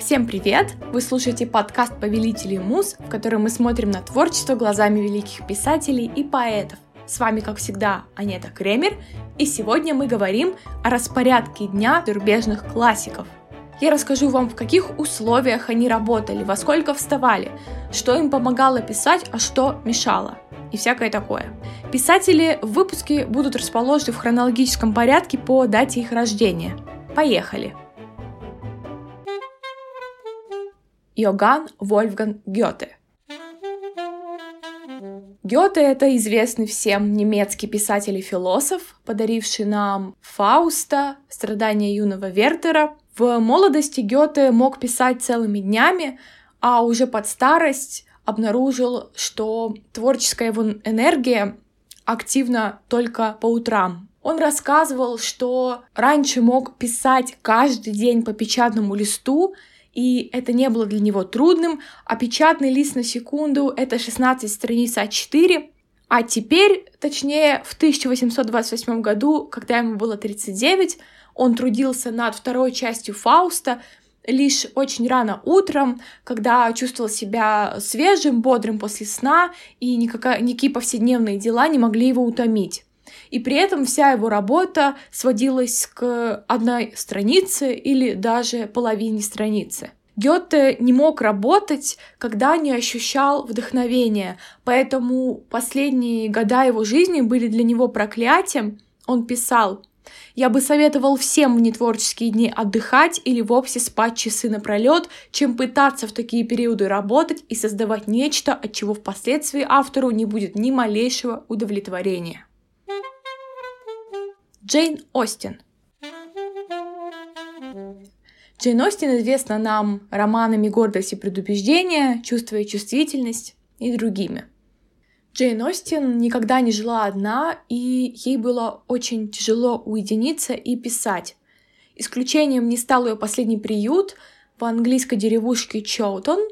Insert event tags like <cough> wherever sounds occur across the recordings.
Всем привет! Вы слушаете подкаст «Повелители муз», в котором мы смотрим на творчество глазами великих писателей и поэтов. С вами, как всегда, Анета Кремер, и сегодня мы говорим о распорядке дня зарубежных классиков. Я расскажу вам, в каких условиях они работали, во сколько вставали, что им помогало писать, а что мешало, и всякое такое. Писатели в выпуске будут расположены в хронологическом порядке по дате их рождения. Поехали! Йоган Вольфган Гёте. Гёте — это известный всем немецкий писатель и философ, подаривший нам Фауста, страдания юного Вертера. В молодости Гёте мог писать целыми днями, а уже под старость обнаружил, что творческая его энергия активна только по утрам. Он рассказывал, что раньше мог писать каждый день по печатному листу, и это не было для него трудным, а лист на секунду — это 16 страниц А4, а теперь, точнее, в 1828 году, когда ему было 39, он трудился над второй частью Фауста, лишь очень рано утром, когда чувствовал себя свежим, бодрым после сна, и никакие повседневные дела не могли его утомить. И при этом вся его работа сводилась к одной странице или даже половине страницы. Гёте не мог работать, когда не ощущал вдохновения, поэтому последние года его жизни были для него проклятием. Он писал я бы советовал всем в нетворческие дни отдыхать или вовсе спать часы напролет, чем пытаться в такие периоды работать и создавать нечто, от чего впоследствии автору не будет ни малейшего удовлетворения. Джейн Остин. Джейн Остин известна нам романами «Гордость и предубеждение», «Чувство и чувствительность» и другими. Джейн Остин никогда не жила одна, и ей было очень тяжело уединиться и писать. Исключением не стал ее последний приют в английской деревушке Чоутон.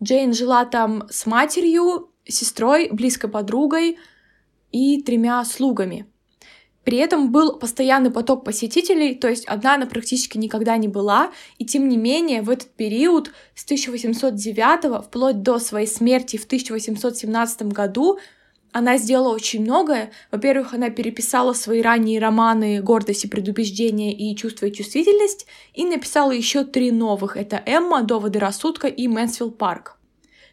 Джейн жила там с матерью, сестрой, близкой подругой и тремя слугами — при этом был постоянный поток посетителей, то есть одна она практически никогда не была, и тем не менее в этот период с 1809 вплоть до своей смерти в 1817 году она сделала очень многое. Во-первых, она переписала свои ранние романы «Гордость и предубеждение» и «Чувство и чувствительность» и написала еще три новых. Это «Эмма», «Доводы рассудка» и «Мэнсфилд парк».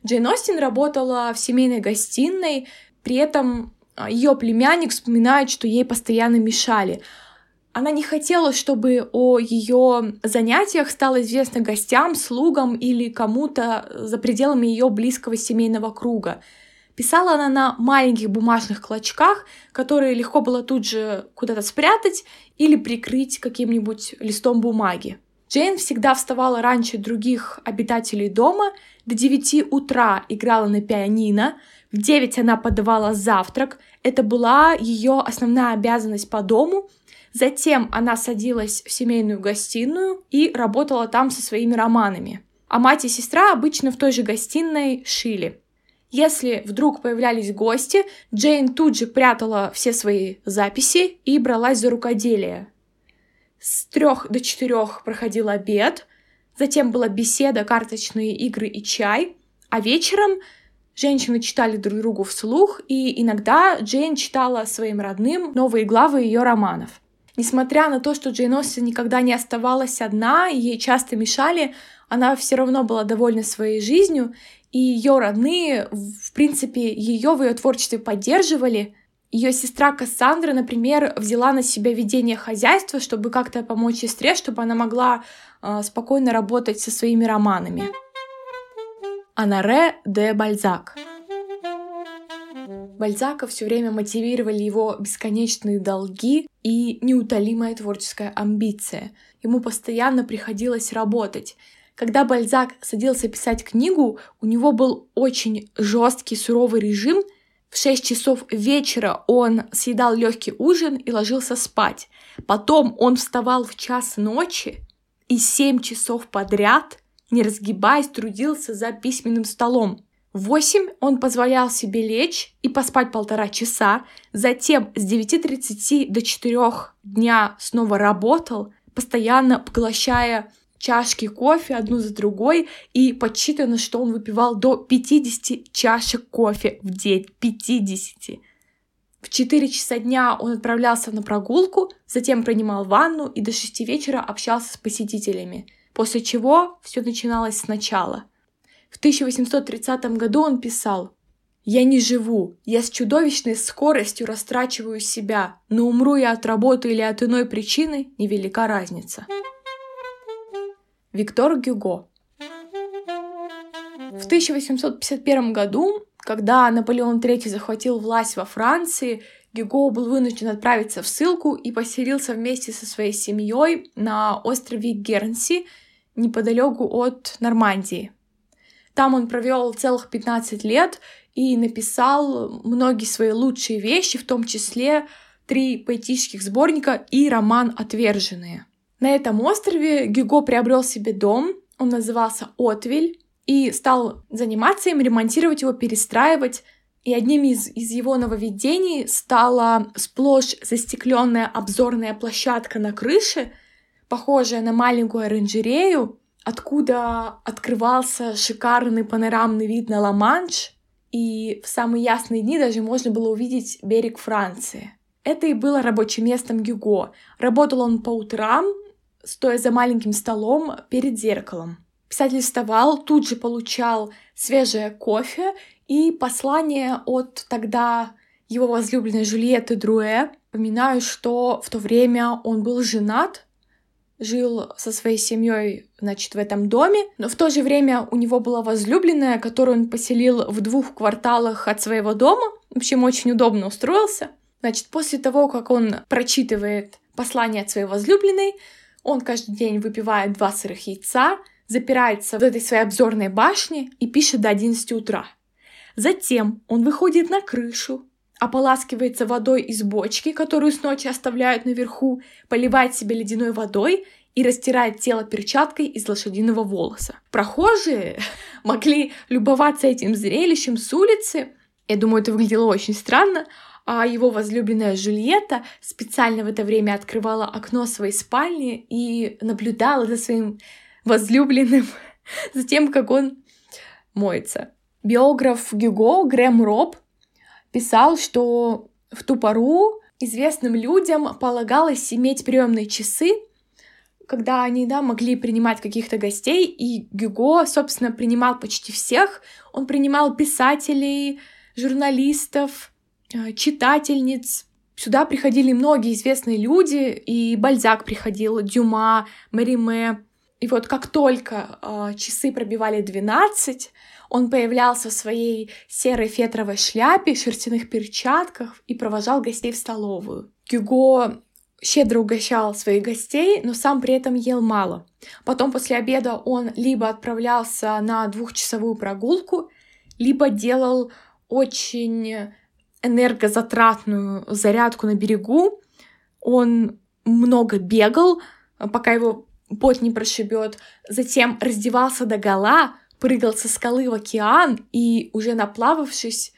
Джейн Остин работала в семейной гостиной, при этом ее племянник вспоминает, что ей постоянно мешали. Она не хотела, чтобы о ее занятиях стало известно гостям, слугам или кому-то за пределами ее близкого семейного круга. Писала она на маленьких бумажных клочках, которые легко было тут же куда-то спрятать или прикрыть каким-нибудь листом бумаги. Джейн всегда вставала раньше других обитателей дома, до 9 утра играла на пианино, в 9 она подавала завтрак, это была ее основная обязанность по дому. Затем она садилась в семейную гостиную и работала там со своими романами. А мать и сестра обычно в той же гостиной шили. Если вдруг появлялись гости, Джейн тут же прятала все свои записи и бралась за рукоделие. С трех до четырех проходил обед, затем была беседа, карточные игры и чай, а вечером Женщины читали друг другу вслух, и иногда Джейн читала своим родным новые главы ее романов. Несмотря на то, что Джейн Остин никогда не оставалась одна, ей часто мешали, она все равно была довольна своей жизнью, и ее родные, в принципе, ее в ее творчестве поддерживали. Ее сестра Кассандра, например, взяла на себя ведение хозяйства, чтобы как-то помочь сестре, чтобы она могла э, спокойно работать со своими романами. Анаре де Бальзак. Бальзака все время мотивировали его бесконечные долги и неутолимая творческая амбиция. Ему постоянно приходилось работать. Когда Бальзак садился писать книгу, у него был очень жесткий, суровый режим. В 6 часов вечера он съедал легкий ужин и ложился спать. Потом он вставал в час ночи и 7 часов подряд не разгибаясь, трудился за письменным столом. В восемь он позволял себе лечь и поспать полтора часа, затем с 9.30 до 4 дня снова работал, постоянно поглощая чашки кофе одну за другой, и подсчитано, что он выпивал до 50 чашек кофе в день. 50. В 4 часа дня он отправлялся на прогулку, затем принимал ванну и до 6 вечера общался с посетителями, после чего все начиналось сначала. В 1830 году он писал «Я не живу, я с чудовищной скоростью растрачиваю себя, но умру я от работы или от иной причины, невелика разница». Виктор Гюго в 1851 году когда Наполеон III захватил власть во Франции, Гюго был вынужден отправиться в ссылку и поселился вместе со своей семьей на острове Гернси, неподалеку от Нормандии. Там он провел целых 15 лет и написал многие свои лучшие вещи, в том числе три поэтических сборника и роман «Отверженные». На этом острове Гюго приобрел себе дом, он назывался Отвель, и стал заниматься им, ремонтировать его, перестраивать. И одним из, из его нововведений стала сплошь застекленная обзорная площадка на крыше, похожая на маленькую оранжерею, откуда открывался шикарный панорамный вид на Ла-Манш, и в самые ясные дни даже можно было увидеть берег Франции. Это и было рабочим местом Гюго. Работал он по утрам, стоя за маленьким столом перед зеркалом. Писатель вставал, тут же получал свежее кофе и послание от тогда его возлюбленной Жюльетты Друэ. Поминаю, что в то время он был женат, жил со своей семьей, значит, в этом доме, но в то же время у него была возлюбленная, которую он поселил в двух кварталах от своего дома. В общем, очень удобно устроился. Значит, после того, как он прочитывает послание от своей возлюбленной, он каждый день выпивает два сырых яйца, запирается в этой своей обзорной башне и пишет до 11 утра. Затем он выходит на крышу, ополаскивается водой из бочки, которую с ночи оставляют наверху, поливает себя ледяной водой и растирает тело перчаткой из лошадиного волоса. Прохожие <laughs> могли любоваться этим зрелищем с улицы. Я думаю, это выглядело очень странно. А его возлюбленная Жульетта специально в это время открывала окно своей спальни и наблюдала за своим возлюбленным, <laughs> за тем, как он моется. Биограф Гюго Грэм Роб писал, что в ту пору известным людям полагалось иметь приемные часы, когда они да, могли принимать каких-то гостей, и Гюго, собственно, принимал почти всех. Он принимал писателей, журналистов, э, читательниц. Сюда приходили многие известные люди, и Бальзак приходил, Дюма, Мариме, и вот как только э, часы пробивали 12, он появлялся в своей серой фетровой шляпе, шерстяных перчатках и провожал гостей в столовую. Гюго щедро угощал своих гостей, но сам при этом ел мало. Потом после обеда он либо отправлялся на двухчасовую прогулку, либо делал очень энергозатратную зарядку на берегу. Он много бегал, пока его пот не прошибет, затем раздевался до гола, прыгал со скалы в океан и, уже наплававшись,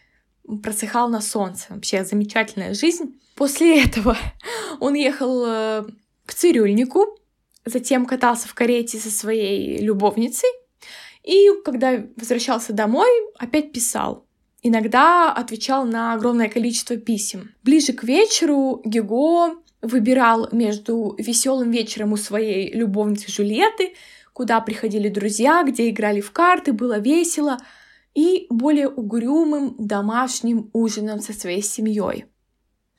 просыхал на солнце. Вообще замечательная жизнь. После <laughs> этого он ехал э, к цирюльнику, затем катался в карете со своей любовницей, и когда возвращался домой, опять писал. Иногда отвечал на огромное количество писем. Ближе к вечеру Гего выбирал между веселым вечером у своей любовницы Жюльетты, куда приходили друзья, где играли в карты, было весело, и более угрюмым домашним ужином со своей семьей.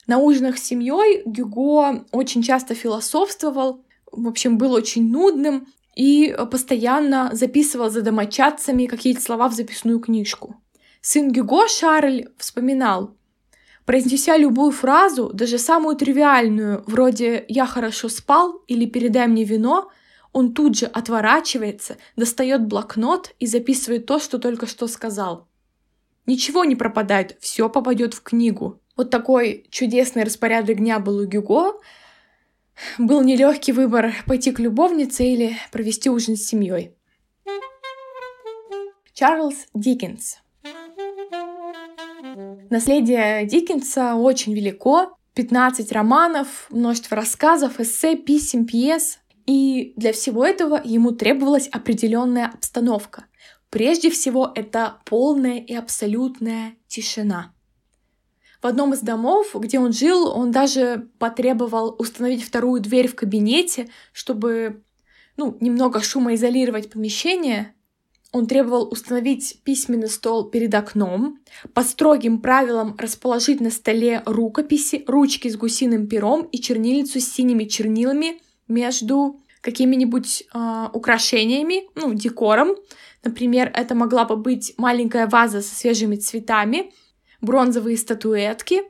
На ужинах с семьей Гюго очень часто философствовал, в общем, был очень нудным и постоянно записывал за домочадцами какие-то слова в записную книжку. Сын Гюго Шарль вспоминал, Произнеся любую фразу, даже самую тривиальную, вроде «я хорошо спал» или «передай мне вино», он тут же отворачивается, достает блокнот и записывает то, что только что сказал. Ничего не пропадает, все попадет в книгу. Вот такой чудесный распорядок дня был у Гюго. Был нелегкий выбор пойти к любовнице или провести ужин с семьей. Чарльз Диккенс Наследие Диккенса очень велико. 15 романов, множество рассказов, эссе, писем, пьес. И для всего этого ему требовалась определенная обстановка. Прежде всего, это полная и абсолютная тишина. В одном из домов, где он жил, он даже потребовал установить вторую дверь в кабинете, чтобы ну, немного шумоизолировать помещение. Он требовал установить письменный стол перед окном, по строгим правилам расположить на столе рукописи, ручки с гусиным пером и чернильницу с синими чернилами между какими-нибудь э, украшениями, ну, декором. Например, это могла бы быть маленькая ваза со свежими цветами — бронзовые статуэтки.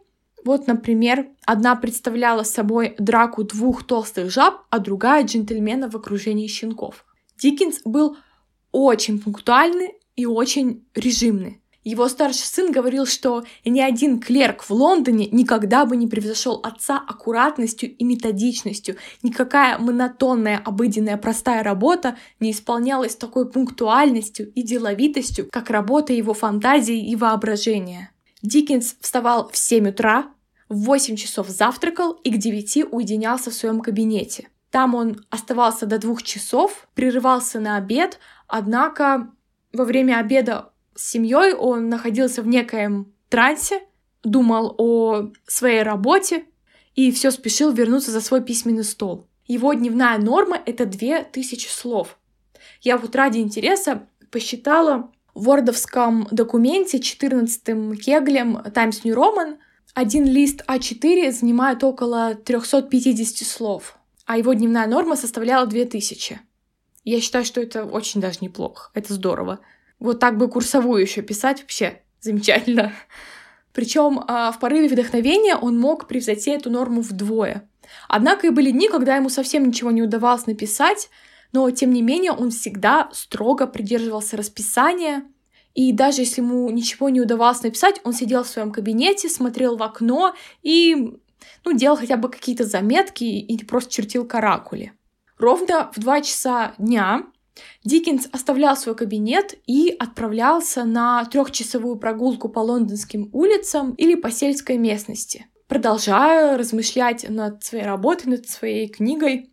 Вот, например, одна представляла собой драку двух толстых жаб, а другая джентльмена в окружении щенков. Диккенс был очень пунктуальный и очень режимный. Его старший сын говорил, что ни один клерк в Лондоне никогда бы не превзошел отца аккуратностью и методичностью. Никакая монотонная, обыденная, простая работа не исполнялась такой пунктуальностью и деловитостью, как работа его фантазии и воображения. Диккенс вставал в 7 утра, в 8 часов завтракал и к 9 уединялся в своем кабинете. Там он оставался до двух часов, прерывался на обед, однако во время обеда с семьей он находился в некоем трансе, думал о своей работе и все спешил вернуться за свой письменный стол. Его дневная норма — это 2000 слов. Я вот ради интереса посчитала, в вордовском документе 14 кеглем Times New Roman один лист А4 занимает около 350 слов, а его дневная норма составляла 2000. Я считаю, что это очень даже неплохо, это здорово. Вот так бы курсовую еще писать вообще замечательно. Причем а, в порыве вдохновения он мог превзойти эту норму вдвое. Однако и были дни, когда ему совсем ничего не удавалось написать, но тем не менее он всегда строго придерживался расписания, и даже если ему ничего не удавалось написать, он сидел в своем кабинете, смотрел в окно и ну, делал хотя бы какие-то заметки или просто чертил каракули. Ровно в 2 часа дня Диккенс оставлял свой кабинет и отправлялся на трехчасовую прогулку по лондонским улицам или по сельской местности, продолжая размышлять над своей работой, над своей книгой.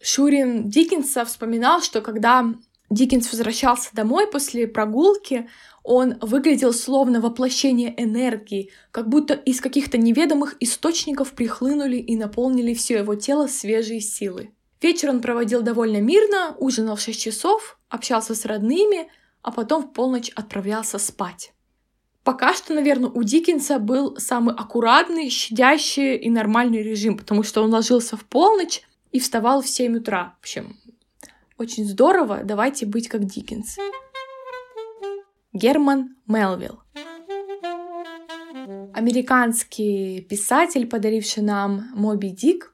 Шурин Диккенса вспоминал, что когда Диккенс возвращался домой после прогулки, он выглядел словно воплощение энергии, как будто из каких-то неведомых источников прихлынули и наполнили все его тело свежей силы. Вечер он проводил довольно мирно, ужинал в 6 часов, общался с родными, а потом в полночь отправлялся спать. Пока что, наверное, у Диккенса был самый аккуратный, щадящий и нормальный режим, потому что он ложился в полночь, и вставал в 7 утра. В общем, очень здорово, давайте быть как Диккенс. Герман Мелвилл. Американский писатель, подаривший нам Моби Дик.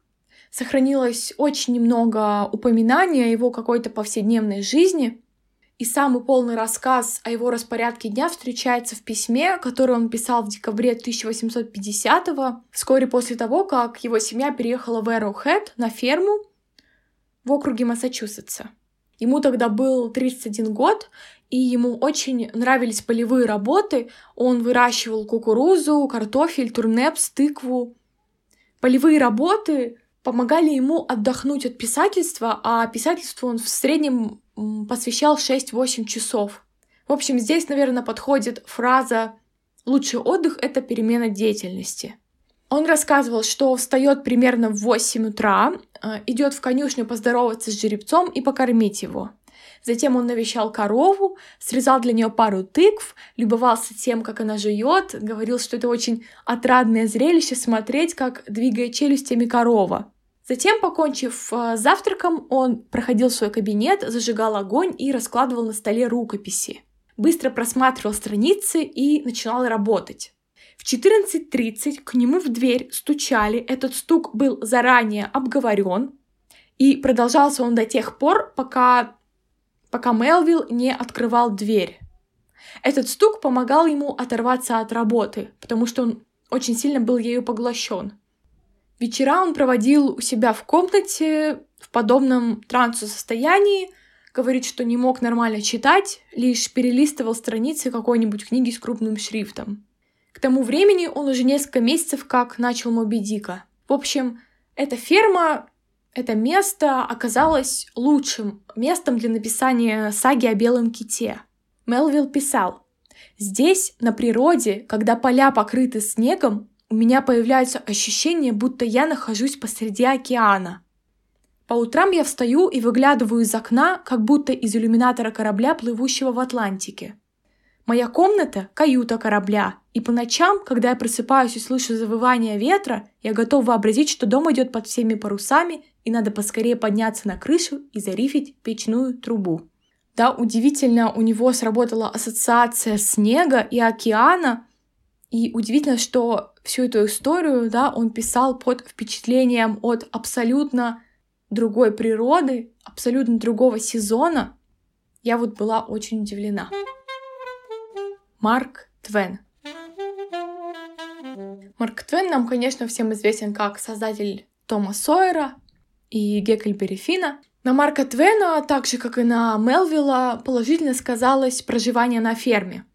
Сохранилось очень немного упоминаний о его какой-то повседневной жизни. И самый полный рассказ о его распорядке дня встречается в письме, которое он писал в декабре 1850-го, вскоре после того, как его семья переехала в Эроухэт на ферму, в округе Массачусетса. Ему тогда был 31 год, и ему очень нравились полевые работы. Он выращивал кукурузу, картофель, турнепс, тыкву. Полевые работы помогали ему отдохнуть от писательства, а писательству он в среднем посвящал 6-8 часов. В общем, здесь, наверное, подходит фраза «лучший отдых — это перемена деятельности». Он рассказывал, что встает примерно в 8 утра, э, идет в конюшню поздороваться с жеребцом и покормить его. Затем он навещал корову, срезал для нее пару тыкв, любовался тем, как она жует, говорил, что это очень отрадное зрелище смотреть, как двигает челюстями корова. Затем, покончив э, завтраком, он проходил свой кабинет, зажигал огонь и раскладывал на столе рукописи. Быстро просматривал страницы и начинал работать. В 14.30 к нему в дверь стучали, этот стук был заранее обговорен, и продолжался он до тех пор, пока, пока Мелвилл не открывал дверь. Этот стук помогал ему оторваться от работы, потому что он очень сильно был ею поглощен. Вечера он проводил у себя в комнате в подобном трансу состоянии, говорит, что не мог нормально читать, лишь перелистывал страницы какой-нибудь книги с крупным шрифтом. К тому времени он уже несколько месяцев как начал Моби Дика. В общем, эта ферма это место оказалось лучшим местом для написания саги о белом ките. Мелвилл писал, «Здесь, на природе, когда поля покрыты снегом, у меня появляется ощущение, будто я нахожусь посреди океана. По утрам я встаю и выглядываю из окна, как будто из иллюминатора корабля, плывущего в Атлантике. Моя комната — каюта корабля, и по ночам, когда я просыпаюсь и слышу завывание ветра, я готов вообразить, что дом идет под всеми парусами, и надо поскорее подняться на крышу и зарифить печную трубу. Да, удивительно, у него сработала ассоциация снега и океана, и удивительно, что всю эту историю, да, он писал под впечатлением от абсолютно другой природы, абсолютно другого сезона. Я вот была очень удивлена. Марк Твен. Марк Твен нам, конечно, всем известен как создатель Тома Сойера и Геккельбери Фина. На Марка Твена, так же как и на Мелвилла, положительно сказалось проживание на ферме.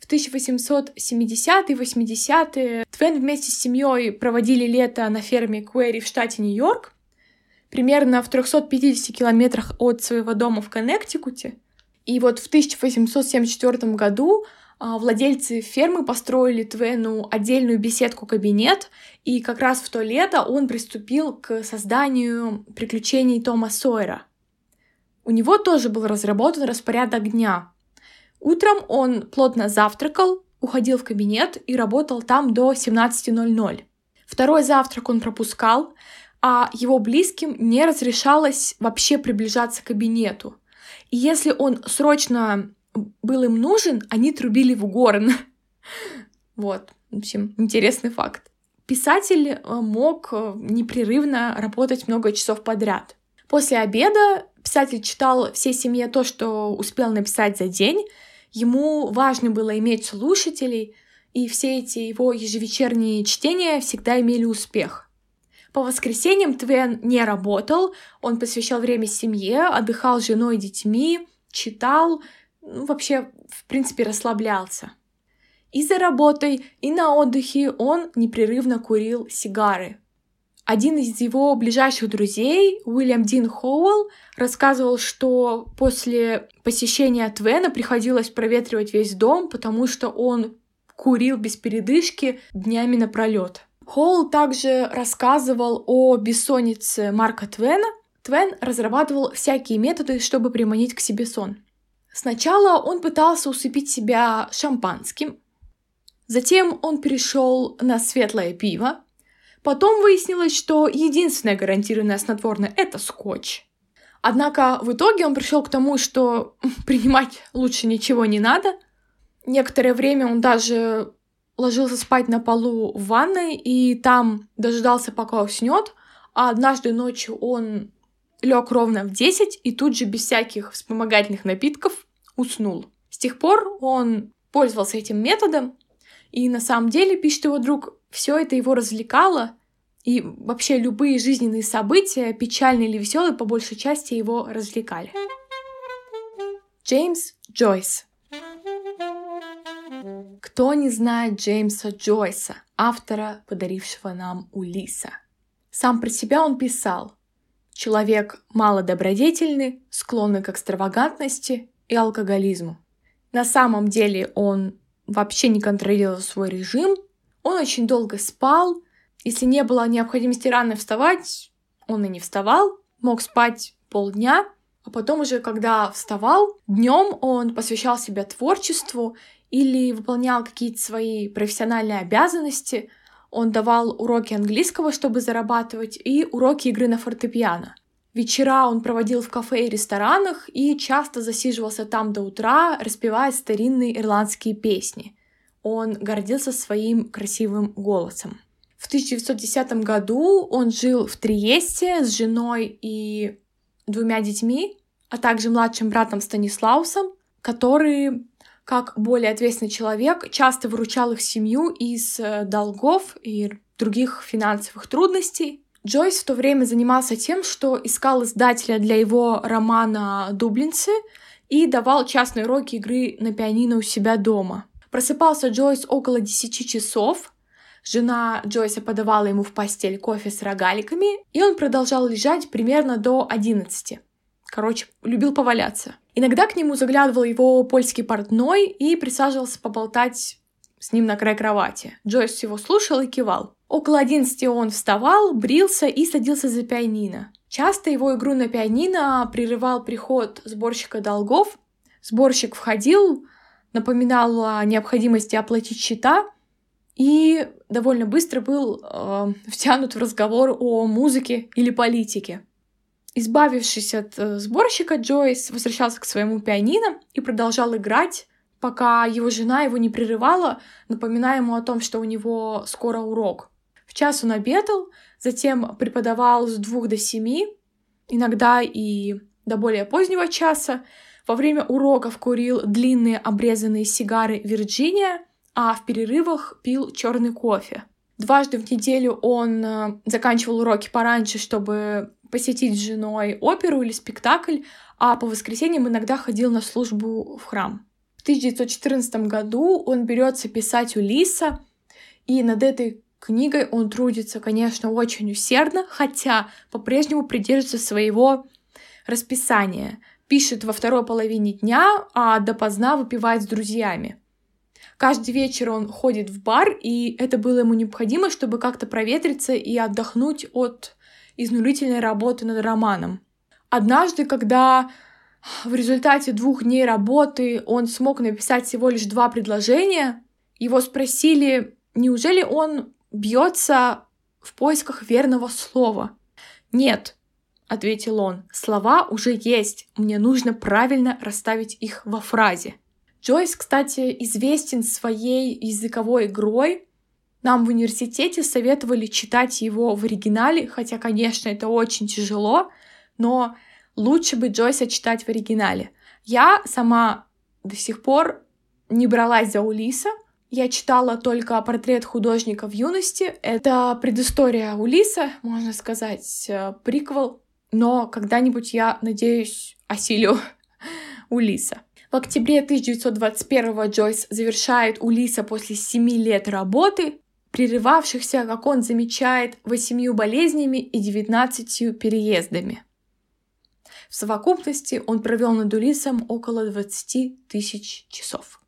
В 1870-е 80-е Твен вместе с семьей проводили лето на ферме Куэри в штате Нью-Йорк, примерно в 350 километрах от своего дома в Коннектикуте. И вот в 1874 году владельцы фермы построили Твену отдельную беседку-кабинет, и как раз в то лето он приступил к созданию приключений Тома Сойера. У него тоже был разработан распорядок дня. Утром он плотно завтракал, уходил в кабинет и работал там до 17.00. Второй завтрак он пропускал, а его близким не разрешалось вообще приближаться к кабинету. И если он срочно был им нужен, они трубили в горн. <laughs> Вот, в общем, интересный факт. Писатель э, мог э, непрерывно работать много часов подряд. После обеда писатель читал всей семье то, что успел написать за день. Ему важно было иметь слушателей, и все эти его ежевечерние чтения всегда имели успех. По воскресеньям Твен не работал, он посвящал время семье, отдыхал с женой и детьми, читал, ну, вообще, в принципе, расслаблялся. И за работой, и на отдыхе он непрерывно курил сигары. Один из его ближайших друзей, Уильям Дин Хоуэлл, рассказывал, что после посещения Твена приходилось проветривать весь дом, потому что он курил без передышки днями напролет. Хоул также рассказывал о бессоннице Марка Твена. Твен разрабатывал всякие методы, чтобы приманить к себе сон. Сначала он пытался усыпить себя шампанским, затем он перешел на светлое пиво, потом выяснилось, что единственное гарантированное снотворное — это скотч. Однако в итоге он пришел к тому, что <laughs> принимать лучше ничего не надо. Некоторое время он даже ложился спать на полу в ванной и там дожидался, пока уснет, а однажды ночью он лег ровно в 10 и тут же без всяких вспомогательных напитков уснул. С тех пор он пользовался этим методом, и на самом деле, пишет его друг, все это его развлекало, и вообще любые жизненные события, печальные или веселые, по большей части его развлекали. Джеймс Джойс. Кто не знает Джеймса Джойса, автора, подарившего нам Улиса? Сам про себя он писал – Человек малодобродетельный, склонный к экстравагантности и алкоголизму. На самом деле он вообще не контролировал свой режим, он очень долго спал, если не было необходимости рано вставать, он и не вставал, мог спать полдня, а потом уже, когда вставал, днем он посвящал себя творчеству или выполнял какие-то свои профессиональные обязанности, он давал уроки английского, чтобы зарабатывать, и уроки игры на фортепиано. Вечера он проводил в кафе и ресторанах и часто засиживался там до утра, распевая старинные ирландские песни. Он гордился своим красивым голосом. В 1910 году он жил в Триесте с женой и двумя детьми, а также младшим братом Станислаусом, который как более ответственный человек, часто выручал их семью из э, долгов и других финансовых трудностей. Джойс в то время занимался тем, что искал издателя для его романа «Дублинцы» и давал частные уроки игры на пианино у себя дома. Просыпался Джойс около 10 часов, Жена Джойса подавала ему в постель кофе с рогаликами, и он продолжал лежать примерно до 11. Короче, любил поваляться. Иногда к нему заглядывал его польский портной и присаживался поболтать с ним на край кровати. Джойс его слушал и кивал. Около 11 он вставал, брился и садился за пианино. Часто его игру на пианино прерывал приход сборщика долгов. Сборщик входил, напоминал о необходимости оплатить счета и довольно быстро был э, втянут в разговор о музыке или политике. Избавившись от э, сборщика, Джойс возвращался к своему пианино и продолжал играть, пока его жена его не прерывала, напоминая ему о том, что у него скоро урок. В час он обедал, затем преподавал с двух до семи, иногда и до более позднего часа. Во время уроков курил длинные обрезанные сигары Вирджиния, а в перерывах пил черный кофе. Дважды в неделю он э, заканчивал уроки пораньше, чтобы посетить с женой оперу или спектакль, а по воскресеньям иногда ходил на службу в храм. В 1914 году он берется писать Улиса, и над этой книгой он трудится, конечно, очень усердно, хотя по-прежнему придерживается своего расписания. Пишет во второй половине дня, а допоздна выпивает с друзьями. Каждый вечер он ходит в бар, и это было ему необходимо, чтобы как-то проветриться и отдохнуть от изнурительной работы над романом. Однажды, когда в результате двух дней работы он смог написать всего лишь два предложения, его спросили, неужели он бьется в поисках верного слова? Нет, ответил он, слова уже есть, мне нужно правильно расставить их во фразе. Джойс, кстати, известен своей языковой игрой. Нам в университете советовали читать его в оригинале, хотя, конечно, это очень тяжело, но лучше бы Джойса читать в оригинале. Я сама до сих пор не бралась за Улиса. Я читала только портрет художника в юности. Это предыстория Улиса, можно сказать, э, приквел. Но когда-нибудь я, надеюсь, осилю <laughs> Улиса. В октябре 1921 Джойс завершает Улиса после семи лет работы, прерывавшихся, как он замечает, восемью болезнями и девятнадцатью переездами. В совокупности он провел над Улисом около 20 тысяч часов.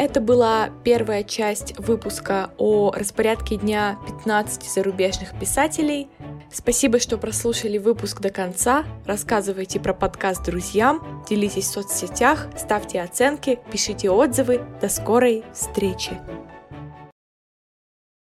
Это была первая часть выпуска о распорядке дня 15 зарубежных писателей. Спасибо, что прослушали выпуск до конца. Рассказывайте про подкаст друзьям, делитесь в соцсетях, ставьте оценки, пишите отзывы. До скорой встречи!